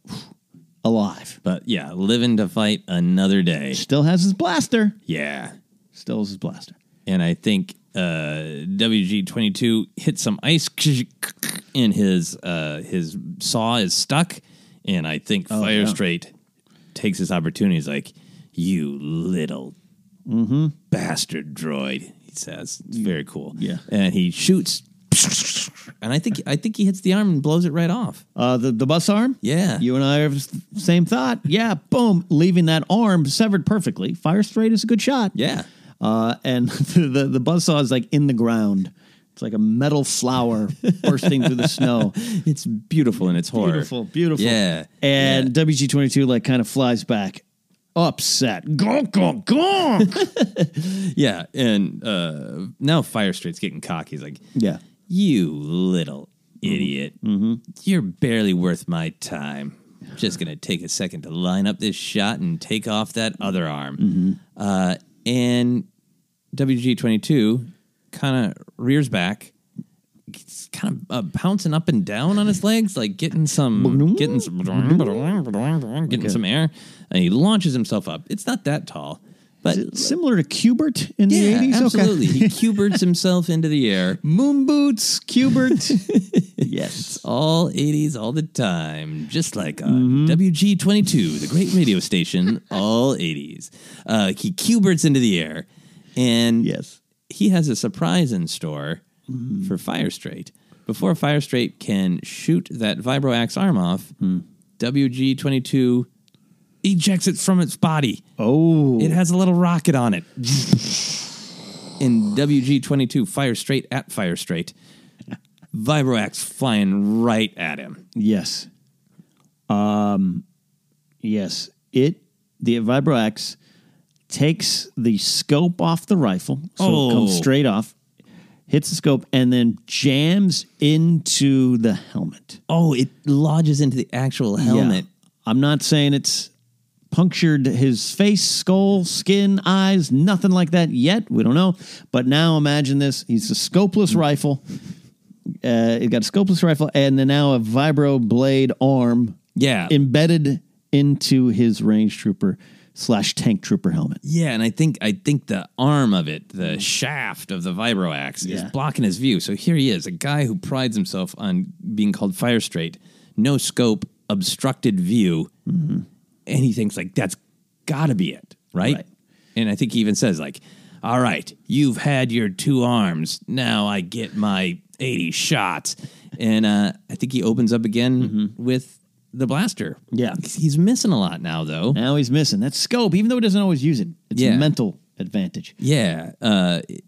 Speaker 2: alive.
Speaker 1: But yeah, living to fight another day.
Speaker 2: Still has his blaster.
Speaker 1: Yeah.
Speaker 2: Still has his blaster.
Speaker 1: and I think uh, WG twenty two hit some ice, and his uh, his saw is stuck, and I think
Speaker 2: Oh,
Speaker 1: Fire
Speaker 2: yeah.
Speaker 1: Straight takes his opportunity. He's like, "You little
Speaker 2: Mm-hmm.
Speaker 1: bastard droid," he says. It's very cool.
Speaker 2: Yeah.
Speaker 1: and he shoots, and I think I think he hits the arm and blows it right off.
Speaker 2: Uh, the the bus arm.
Speaker 1: Yeah,
Speaker 2: You and I have the same thought. Yeah, boom, leaving that arm severed perfectly. Fire straight is a good shot.
Speaker 1: yeah.
Speaker 2: Uh, and the, the the buzzsaw is like in the ground. It's like a metal flower bursting through the snow.
Speaker 1: It's beautiful in its horror.
Speaker 2: Beautiful, beautiful.
Speaker 1: Yeah,
Speaker 2: And WG twenty two like kind of flies back, upset. Gonk gonk gonk.
Speaker 1: Yeah, and uh, now Fire Straight's getting cocky. He's like,
Speaker 2: yeah.
Speaker 1: "You little idiot. You're barely worth my time. Just going to take a second to line up this shot and take off that other arm. Uh, and WG22 kind of rears back. It's kind of uh, pouncing up and down on his legs, like getting some, getting some, getting some air, and he launches himself up. It's not that tall, but
Speaker 2: Similar to Q*bert in
Speaker 1: yeah,
Speaker 2: the 80s?
Speaker 1: absolutely. He cuberts himself into the air.
Speaker 2: Moon boots, Q*bert. yes.
Speaker 1: all 80s all the time, just like uh, mm-hmm. on WG22, the great radio station, all 80s. Uh, he cuberts into the air, and
Speaker 2: Yes.
Speaker 1: he has a surprise in store mm-hmm. for Fire Straight. Before Fire Straight can shoot that Vibroax arm off, hmm. WG22 ejects it from its body.
Speaker 2: Oh.
Speaker 1: It has a little rocket on it. In WG22, fire straight at fire straight. Vibroax flying right at him.
Speaker 2: Yes. Um, yes. It, the Vibroax takes the scope off the rifle, so it comes
Speaker 1: Oh.
Speaker 2: straight off, hits the scope, and then jams into the helmet.
Speaker 1: Oh, it lodges into the actual helmet.
Speaker 2: Yeah. I'm not saying it's punctured his face, skull, skin, eyes, nothing like that yet. We don't know. But now imagine this. He's a scopeless rifle. Uh, he got a scopeless rifle and then now a vibro blade arm
Speaker 1: Yeah.
Speaker 2: embedded into his range trooper slash tank trooper helmet.
Speaker 1: yeah, and I think I think the arm of it, the shaft of the Vibroax,
Speaker 2: Yeah.
Speaker 1: is blocking his view. So here he is, a guy who prides himself on being called fire straight, no scope, obstructed view, and he thinks like that's got to be it, right?
Speaker 2: Right.
Speaker 1: And I think he even says like, "All right, you've had your two arms. Now I get my eighty shots." And uh, I think he opens up again with the blaster.
Speaker 2: Yeah.
Speaker 1: he's missing a lot now though.
Speaker 2: Now he's missing that scope, even though he doesn't always use it. It's
Speaker 1: Yeah.
Speaker 2: a mental advantage.
Speaker 1: Yeah. Uh, it-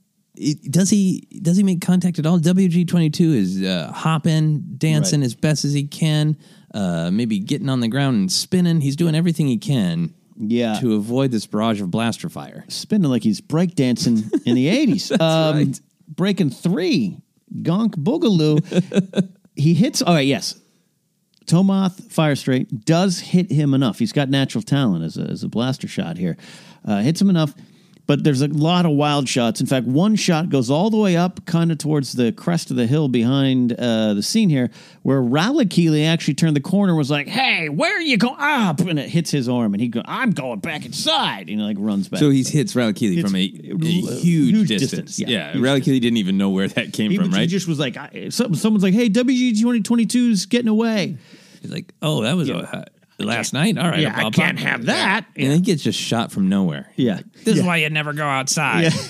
Speaker 1: does he does he make contact at all? WG twenty two is uh, hopping, dancing
Speaker 2: Right.
Speaker 1: as best as he can. Uh, maybe getting on the ground and spinning. He's doing everything he can
Speaker 2: Yeah.
Speaker 1: to avoid this barrage of blaster fire.
Speaker 2: spinning like he's breakdancing in the 80s. um,
Speaker 1: right.
Speaker 2: Breaking three, Gonk Boogaloo. he hits, all right, yes. Tomoth Fire Straight does hit him enough. He's got natural talent as a, as a blaster shot here. Uh, hits him enough, but there's a lot of wild shots. In fact, one shot goes all the way up, kind of towards the crest of the hill behind uh, the scene here, where Ralakili actually turned the corner and was like, hey, where are you going? Up! And it hits his arm, and he goes, I'm going back inside. And he like runs back.
Speaker 1: So he hits Ralakili
Speaker 2: It's
Speaker 1: from a, a
Speaker 2: a
Speaker 1: huge,
Speaker 2: huge
Speaker 1: distance.
Speaker 2: distance, yeah,
Speaker 1: Yeah,
Speaker 2: huge
Speaker 1: Ralakili didn't even know where that came
Speaker 2: He,
Speaker 1: from,
Speaker 2: Right? he just was like, I, someone's like, hey, WG 2022's getting away.
Speaker 1: He's like, oh, that was uh, last night. All right,
Speaker 2: Yeah, I
Speaker 1: I'll
Speaker 2: can't
Speaker 1: pop-
Speaker 2: have that.
Speaker 1: And he gets just shot from nowhere.
Speaker 2: Yeah.
Speaker 1: This is
Speaker 2: Yeah.
Speaker 1: why you never go outside.
Speaker 2: Yeah.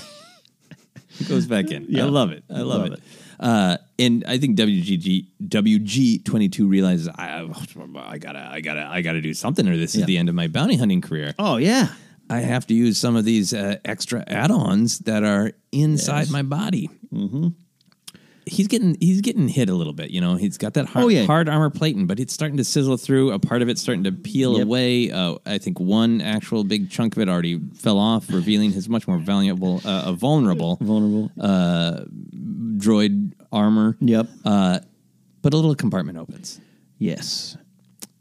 Speaker 1: He goes back in.
Speaker 2: Yeah.
Speaker 1: I love it. I love,
Speaker 2: Love
Speaker 1: it. Uh, and I think WGG WG twenty two realizes I, I gotta I gotta I gotta do something or this
Speaker 2: Yeah.
Speaker 1: is the end of my bounty hunting career.
Speaker 2: Oh, yeah.
Speaker 1: I have to use some of these uh, extra add-ons that are inside
Speaker 2: Yes.
Speaker 1: my body. He's getting he's getting hit a little bit. You know, he's got that hard,
Speaker 2: Oh, yeah.
Speaker 1: hard armor plating, but it's starting to sizzle through. A part of it's starting to peel
Speaker 2: Yep.
Speaker 1: away. Uh, I think one actual big chunk of it already fell off, revealing his much more valuable, uh, uh, vulnerable,
Speaker 2: Vulnerable.
Speaker 1: uh, droid armor.
Speaker 2: Yep.
Speaker 1: Uh, but a little compartment opens.
Speaker 2: yes.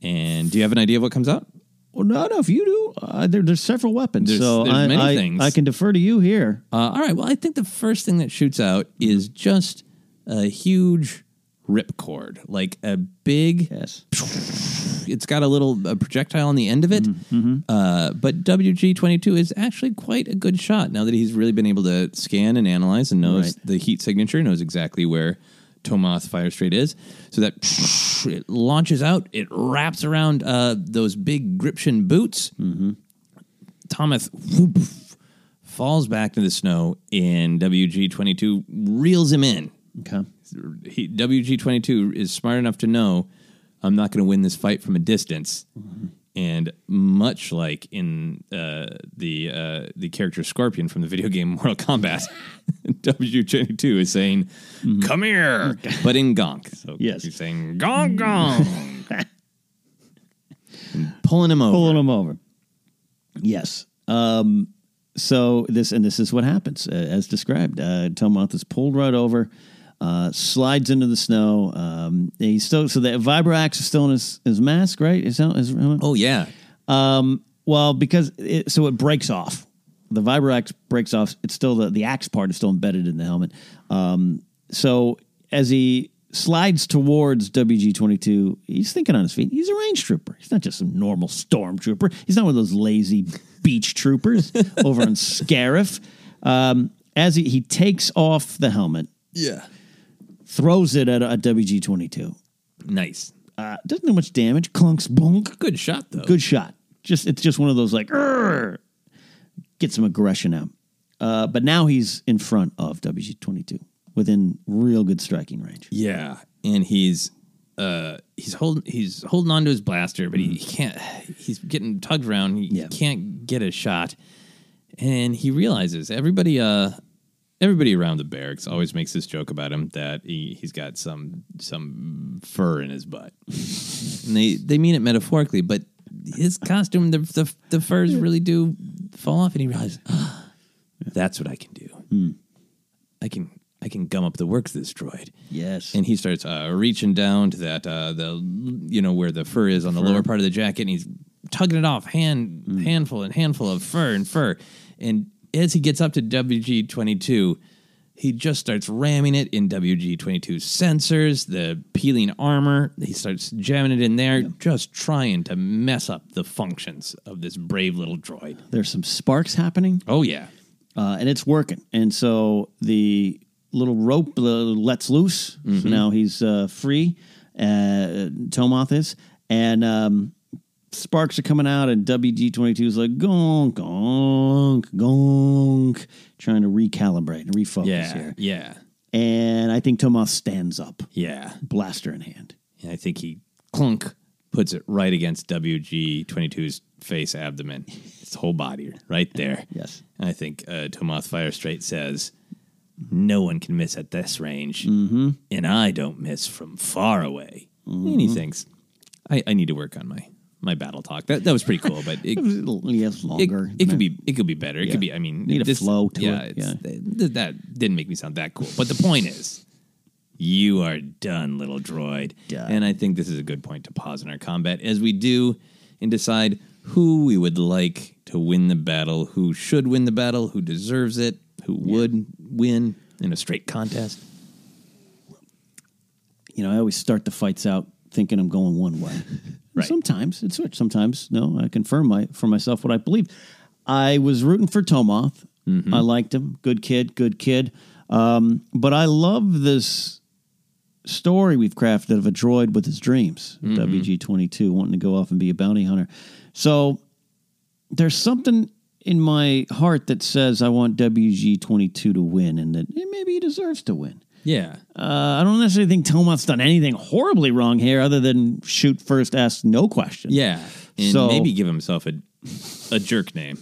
Speaker 1: And do you have an idea of what comes out?
Speaker 2: Well, no, no. If you do, uh, there, there's several weapons.
Speaker 1: There's-
Speaker 2: so
Speaker 1: there's
Speaker 2: I,
Speaker 1: many
Speaker 2: I,
Speaker 1: things.
Speaker 2: I can defer to you here.
Speaker 1: Uh, all right. Well, I think the first thing that shoots out is just a huge ripcord, like a big.
Speaker 2: Yes.
Speaker 1: It's got a little a projectile on the end of it.
Speaker 2: Mm-hmm,
Speaker 1: Uh, but WG twenty two is actually quite a good shot. Now that he's really been able to scan and analyze and knows
Speaker 2: Right.
Speaker 1: the heat signature, knows exactly where Tomoth Fire Straight is. So that it launches out. It wraps around uh, those big Gription boots. Mm-hmm. Thomas whoop, falls back to the snow, and WG twenty two reels him in.
Speaker 2: Okay.
Speaker 1: He, WG twenty two is smart enough to know I'm not going to win this fight from a distance. And much like in uh, the uh, the character Scorpion from the video game Mortal Kombat, WG twenty two is saying, "Come here," but in Gonk. So
Speaker 2: Yes.
Speaker 1: he's saying "Gonk Gonk," And pulling him over.
Speaker 2: Pulling them over. Yes. Um, so this and this is what happens uh, as described. Uh, Tomoth is pulled right over. Uh, slides into the snow. Um, he's still so the Vibroax is still in his, his mask, right? Is that, is,
Speaker 1: Oh yeah,
Speaker 2: um, well, because it, so it breaks off. The Vibroax breaks off. It's still the the axe part is still embedded in the helmet. Um, so as he slides towards WG twenty two, he's thinking on his feet. He's a range trooper. He's not just some normal stormtrooper. He's not one of those lazy beach troopers over in Scarif. Um, as he, he takes off the helmet,
Speaker 1: yeah,
Speaker 2: throws it at a WG twenty two.
Speaker 1: nice,
Speaker 2: Uh, doesn't do much damage. Clunks, bonk.
Speaker 1: good shot though.
Speaker 2: Good shot. Just it's just one of those like "Arr!" get some aggression out. Uh, but now he's in front of WG twenty two within real good striking range.
Speaker 1: Yeah, and he's uh he's holding he's holding on to his blaster, but he, he can't. He's getting tugged around. He
Speaker 2: Yeah.
Speaker 1: can't get a shot, and he realizes everybody uh everybody around the barracks always makes this joke about him that he he's got some some fur in his butt, and they they mean it metaphorically, but his costume the the, the furs really do fall off, and he realizes "Ah, that's what I can do. I can I can gum up the works of this droid.
Speaker 2: Yes.
Speaker 1: And he starts uh, reaching down to that uh, the you know where the fur is on the lower part of the jacket, and he's tugging it off hand handful and handful of fur and fur. And as he gets up to WG twenty two, he just starts ramming it in WG 22 sensors, the peeling armor. He starts jamming it in there, just trying to mess up the functions of this brave little droid.
Speaker 2: There's some sparks happening,
Speaker 1: Oh yeah,
Speaker 2: uh, and it's working. And so the little rope uh, lets loose. So now he's uh, free. Uh, Tomoth is, and um, sparks are coming out, and WG twenty two is like gonk, gonk, gonk, trying to recalibrate and refocus
Speaker 1: yeah,
Speaker 2: here.
Speaker 1: yeah,
Speaker 2: And I think Tomoth stands up,
Speaker 1: yeah.
Speaker 2: blaster in hand.
Speaker 1: And I think he clunk puts it right against WG 22's face abdomen. Its whole body right there.
Speaker 2: Yes.
Speaker 1: And I think uh, Tomoth Firestraight says, No one can miss at this range, and I don't miss from far away. And he thinks, I, I need to work on my, my battle talk. That, that was pretty cool, but it,
Speaker 2: Yes, longer.
Speaker 1: it could be it could be better. It
Speaker 2: Yeah.
Speaker 1: could be. I mean,
Speaker 2: Need a
Speaker 1: this-
Speaker 2: flow to
Speaker 1: yeah,
Speaker 2: it,
Speaker 1: it's- th- that didn't make me sound that cool. But the point is, you are done, little droid.
Speaker 2: Done.
Speaker 1: And I think this is a good point to pause in our combat as we do and decide who we would like to win the battle, who should win the battle, who deserves it, who would win in a straight contest.
Speaker 2: you know, I always start the fights out thinking I'm going one way.
Speaker 1: Right.
Speaker 2: Sometimes it's switch. Sometimes no, I confirm my for myself what I believe. I was rooting for Tomoth. I liked him. Good kid. Good kid. Um, but I love this story we've crafted of a droid with his dreams. WG twenty two wanting to go off and be a bounty hunter. So there's something in my heart that says I want WG twenty two to win, and that eh, maybe he deserves to win.
Speaker 1: Yeah.
Speaker 2: Uh, I don't necessarily think Tomoth's done anything horribly wrong here, other than shoot first, ask no question.
Speaker 1: Yeah. And
Speaker 2: So-
Speaker 1: maybe give himself a a jerk name.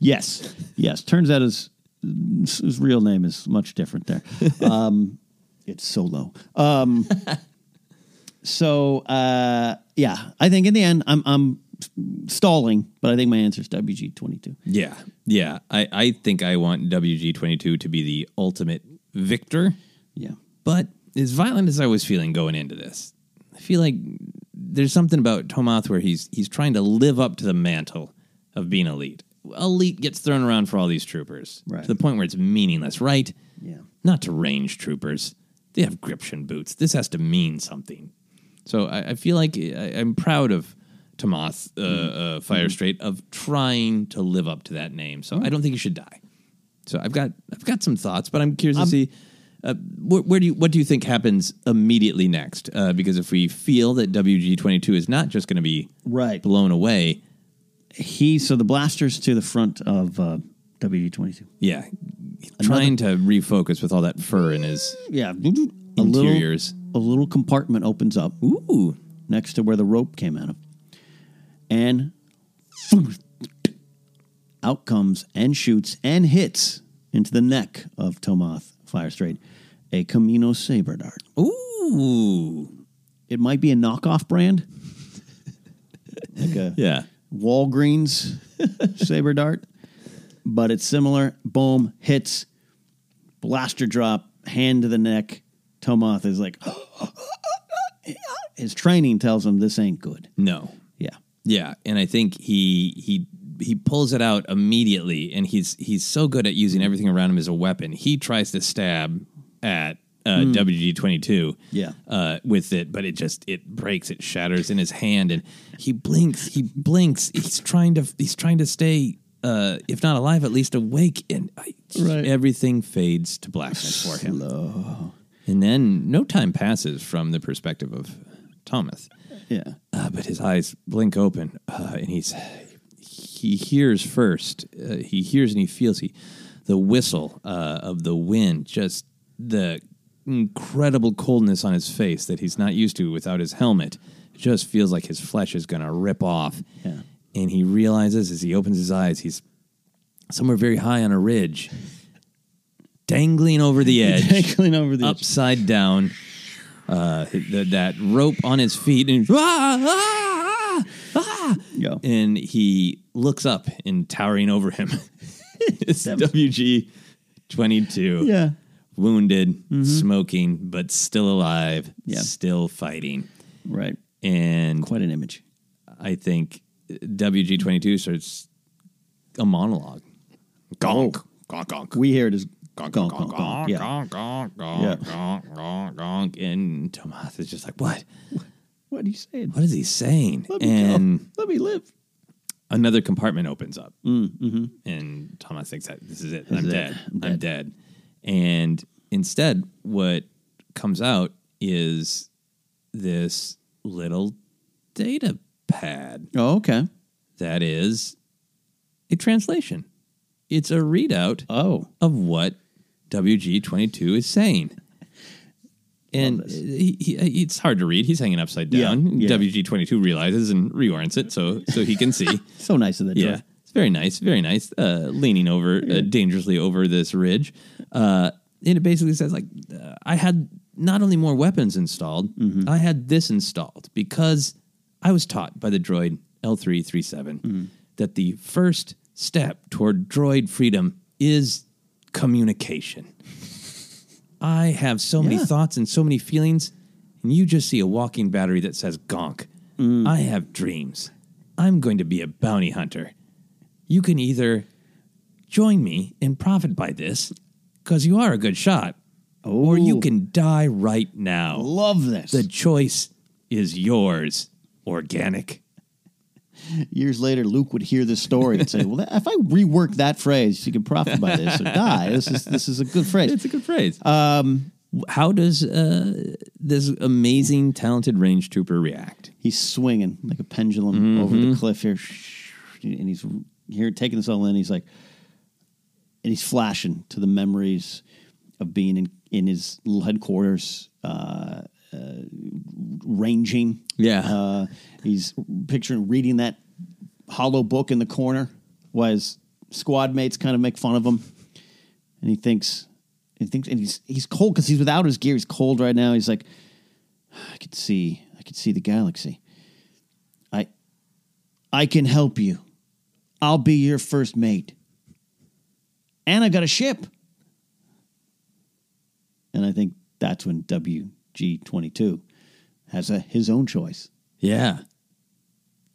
Speaker 2: Yes. Yes. Turns out his his real name is much different there. Um, it's Solo. Um, so uh, yeah, I think in the end, I'm I'm stalling, but I think my answer is WG twenty two.
Speaker 1: Yeah, yeah. I, I think I want WG twenty two to be the ultimate victor.
Speaker 2: Yeah.
Speaker 1: But as violent as I was feeling going into this, I feel like there's something about Tomoth where he's he's trying to live up to the mantle of being elite. Elite gets thrown around for all these troopers
Speaker 2: Right.
Speaker 1: to the point where it's meaningless, right?
Speaker 2: Yeah.
Speaker 1: Not to range troopers. They have gription boots. This has to mean something. So I, I feel like I, I'm proud of Tomoth uh, uh, Firestraight of trying to live up to that name. So I don't think he should die. So I've got I've got some thoughts, but I'm curious to see uh, where, where do you what do you think happens immediately next? Uh, because if we feel that WG twenty two is not just going to be
Speaker 2: Right.
Speaker 1: blown away,
Speaker 2: He so the blasters to the front of uh, WG twenty two.
Speaker 1: yeah, trying to refocus with all that fur in his
Speaker 2: Yeah. A little
Speaker 1: interiors.
Speaker 2: a little compartment opens up.
Speaker 1: Ooh,
Speaker 2: next to where the rope came out of. And out comes and shoots and hits into the neck of Tomoth Firestraight a Kamino Saber Dart.
Speaker 1: ooh,
Speaker 2: It might be a knockoff brand, like a
Speaker 1: yeah,
Speaker 2: Walgreens Saber Dart, but it's similar. Boom, hits, blaster drop, hand to the neck. Tomoth is like, his training tells him this ain't good.
Speaker 1: No.
Speaker 2: Yeah.
Speaker 1: Yeah, and I think he he he pulls it out immediately, and he's he's so good at using everything around him as a weapon. He tries to stab at uh, twenty two,
Speaker 2: Yeah.
Speaker 1: uh, with it, but it just it breaks, it shatters in his hand, and he blinks, he blinks. He's trying to he's trying to stay, uh, if not alive, at least awake, and I,
Speaker 2: Right.
Speaker 1: everything fades to blackness for him. And then no time passes from the perspective of Thomas.
Speaker 2: Yeah.
Speaker 1: Uh, but his eyes blink open, uh, and he's he hears first. Uh, he hears and he feels he the whistle uh, of the wind, just the incredible coldness on his face that he's not used to without his helmet. It just feels like his flesh is going to rip off.
Speaker 2: Yeah.
Speaker 1: And he realizes as he opens his eyes, he's somewhere very high on a ridge, dangling over the edge,
Speaker 2: Dangling over the edge.
Speaker 1: upside down. Uh, the, that rope on his feet, and ah, ah, ah,
Speaker 2: Yeah.
Speaker 1: and he looks up, and towering over him is WG twenty two.
Speaker 2: Yeah.
Speaker 1: Wounded, mm-hmm. smoking, but still alive,
Speaker 2: Yeah.
Speaker 1: still fighting,
Speaker 2: Right.
Speaker 1: and
Speaker 2: Quite an image.
Speaker 1: I think uh, WG twenty two starts a monologue. Gonk, gonk, gonk.
Speaker 2: We hear it as
Speaker 1: Gonk,
Speaker 2: gonk,
Speaker 1: gonk,
Speaker 2: gonk,
Speaker 1: gonk,
Speaker 2: gonk. Yeah.
Speaker 1: gonk, gonk, gonk,
Speaker 2: Yeah.
Speaker 1: gonk, gonk, gonk. And Tomas is just like, what?
Speaker 2: What are you saying?
Speaker 1: What is he saying?
Speaker 2: Let me
Speaker 1: and
Speaker 2: go. Let me live.
Speaker 1: another compartment opens up, mm,
Speaker 2: Mm-hmm.
Speaker 1: and Thomas thinks that this is it.
Speaker 2: This
Speaker 1: I'm
Speaker 2: is it.
Speaker 1: dead.
Speaker 2: I'm
Speaker 1: I'm dead. And instead, what comes out is this little data pad
Speaker 2: Oh, okay.
Speaker 1: that is a translation. It's a readout
Speaker 2: Oh.
Speaker 1: of what WG22 is saying. And he, he, it's hard to read. He's hanging upside down.
Speaker 2: yeah.
Speaker 1: WG22 realizes and reorients it so so he can see.
Speaker 2: So nice of that.
Speaker 1: yeah, very nice, very nice. Uh, leaning over uh, dangerously over this ridge, uh, and it basically says like, uh, I had not only more weapons installed,
Speaker 2: Mm-hmm.
Speaker 1: I had this installed because I was taught by the droid L3-37
Speaker 2: Mm-hmm.
Speaker 1: that the first step toward droid freedom is communication. I have so many
Speaker 2: Yeah.
Speaker 1: thoughts and so many feelings, and you just see a walking battery that says gonk.
Speaker 2: Mm.
Speaker 1: I have dreams. I'm going to be a bounty hunter. You can either join me and profit by this, because you are a good shot, or you can die right now.
Speaker 2: Love this.
Speaker 1: The choice is yours, organic.
Speaker 2: Years later, Luke would hear this story and say, "Well, if I rework that phrase, you can profit by this or die." This is this is a good phrase.
Speaker 1: It's a good phrase. Um, How does uh, this amazing, talented range trooper react?
Speaker 2: He's swinging like a pendulum
Speaker 1: Mm-hmm.
Speaker 2: over the cliff here, and he's here taking this all in. He's like, and he's flashing to the memories of being in in his little headquarters, uh, uh, ranging.
Speaker 1: Yeah.
Speaker 2: uh, he's picturing reading that hollow book in the corner, while his squad mates kind of make fun of him, and he thinks. He thinks, and he's he's cold because he's without his gear. He's cold right now. He's like, I could see, I could see the galaxy. I, I can help you. I'll be your first mate. And I got a ship. And I think that's when WG twenty two has a his own choice.
Speaker 1: Yeah.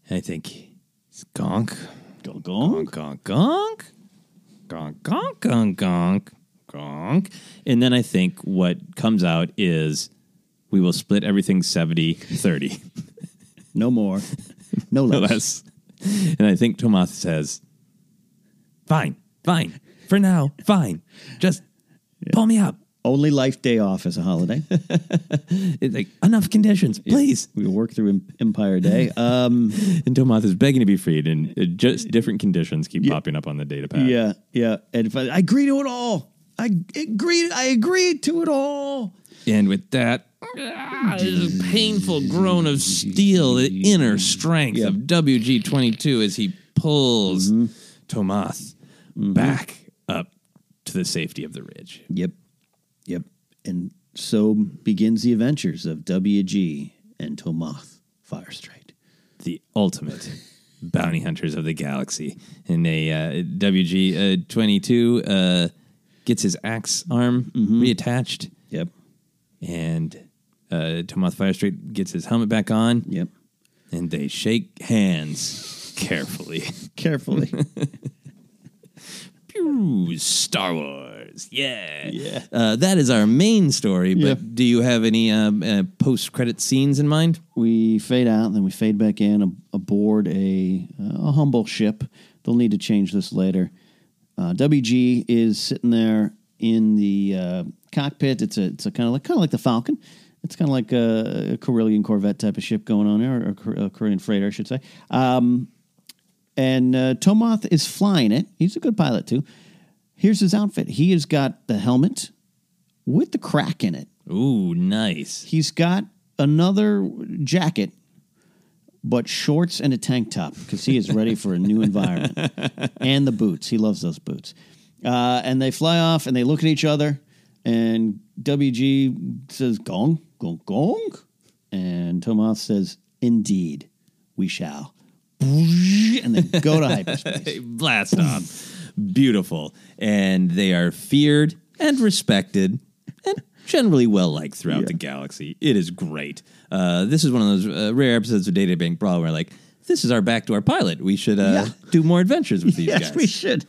Speaker 1: I think it's gonk.
Speaker 2: Go go.
Speaker 1: Gonk, gonk, gonk. Gonk, gonk, gonk, gonk, gonk. And then I think what comes out is we will split everything 70 30.
Speaker 2: No more. No
Speaker 1: No
Speaker 2: less.
Speaker 1: And I think Tomas says, fine, fine. For now, fine. Just pull me up.
Speaker 2: Only life day off as a holiday.
Speaker 1: It's like, enough conditions, please.
Speaker 2: we work through Empire Day. Um,
Speaker 1: And Tomas is begging to be freed, and just different conditions keep popping up on the data pad.
Speaker 2: yeah, yeah. And if I, I agree to it all. I agreed. I agreed to it all.
Speaker 1: And with that, ah, this painful groan of steel, the inner strength of WG22 as he pulls Tomas back up to the safety of the ridge.
Speaker 2: Yep. Yep. And so begins the adventures of WG and Tomoth Firestraight.
Speaker 1: The ultimate bounty hunters of the galaxy. And a uh, WG22 uh, gets his axe arm reattached.
Speaker 2: Yep.
Speaker 1: and uh, Tomoth Firestreet gets his helmet back on.
Speaker 2: Yep.
Speaker 1: And they shake hands carefully.
Speaker 2: Carefully.
Speaker 1: Pew, Star Wars. Yeah.
Speaker 2: Yeah.
Speaker 1: Uh, that is our main story, but
Speaker 2: Yeah.
Speaker 1: do you have any um, uh, post credit scenes in mind?
Speaker 2: we fade out, then we fade back in ab- aboard a, a humble ship. They'll need to change this later. Uh, WG is sitting there in the uh, cockpit. It's a it's a kind of like kind of like the Falcon. It's kind of like a, a Corellian Corvette type of ship going on there, or a, Corellian freighter, I should say. Um, and uh, Tomoth is flying it. He's a good pilot too. Here's his outfit. He has got the helmet with the crack in it.
Speaker 1: Ooh, nice.
Speaker 2: He's got another jacket, but shorts and a tank top because he is ready for a new environment. and the boots. He loves those boots. Uh, and they fly off and they look at each other. And WG says, Gong, gong, gong. And Tomoth says, Indeed, we shall. And they go to hyperspace.
Speaker 1: Blast off. Beautiful. And they are feared and respected and generally well liked throughout the galaxy. It is great. Uh, this is one of those uh, rare episodes of Data Bank Brawl where, like, this is our backdoor pilot. We should uh,
Speaker 2: Yeah.
Speaker 1: do more adventures with these
Speaker 2: yes,
Speaker 1: guys.
Speaker 2: we should.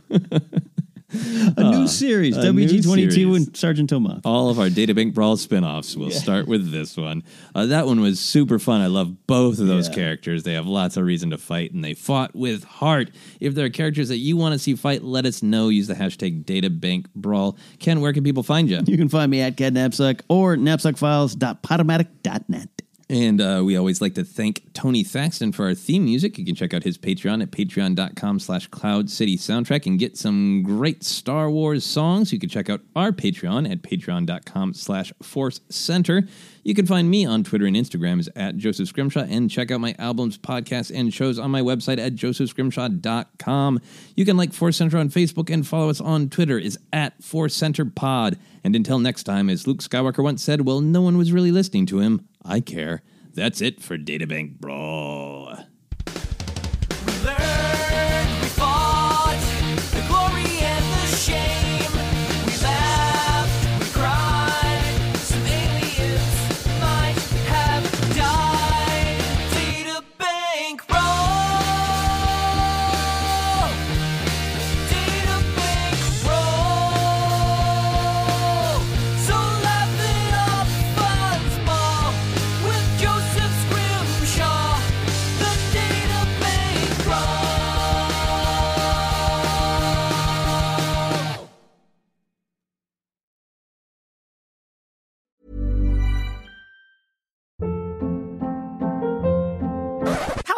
Speaker 2: a new series,
Speaker 1: a
Speaker 2: WG 22
Speaker 1: series.
Speaker 2: and Sergeant Tomoth.
Speaker 1: All of our Databank Brawl spin-offs. We'll start with this one. Uh, that one was super fun. I love both of those
Speaker 2: Yeah.
Speaker 1: characters. They have lots of reason to fight, and they fought with heart. If there are characters that you want to see fight, let us know. Use the hashtag Databank Brawl. Ken, where can people find you?
Speaker 2: You can find me at Cat Napzok or knapsackfiles.podomatic.net.
Speaker 1: And uh, we always like to thank Tony Thaxton for our theme music. You can check out his Patreon at patreon.com slash Cloud City Soundtrack and get some great Star Wars songs. You can check out our Patreon at patreon.com slash Force Center. You can find me on Twitter and Instagram as at Joseph Scrimshaw and check out my albums, podcasts, and shows on my website at josephscrimshaw.com. You can like Force Center on Facebook and follow us on Twitter is at Force Center Pod. And until next time, as Luke Skywalker once said, well, no one was really listening to him. I care. That's it for Databank Brawl.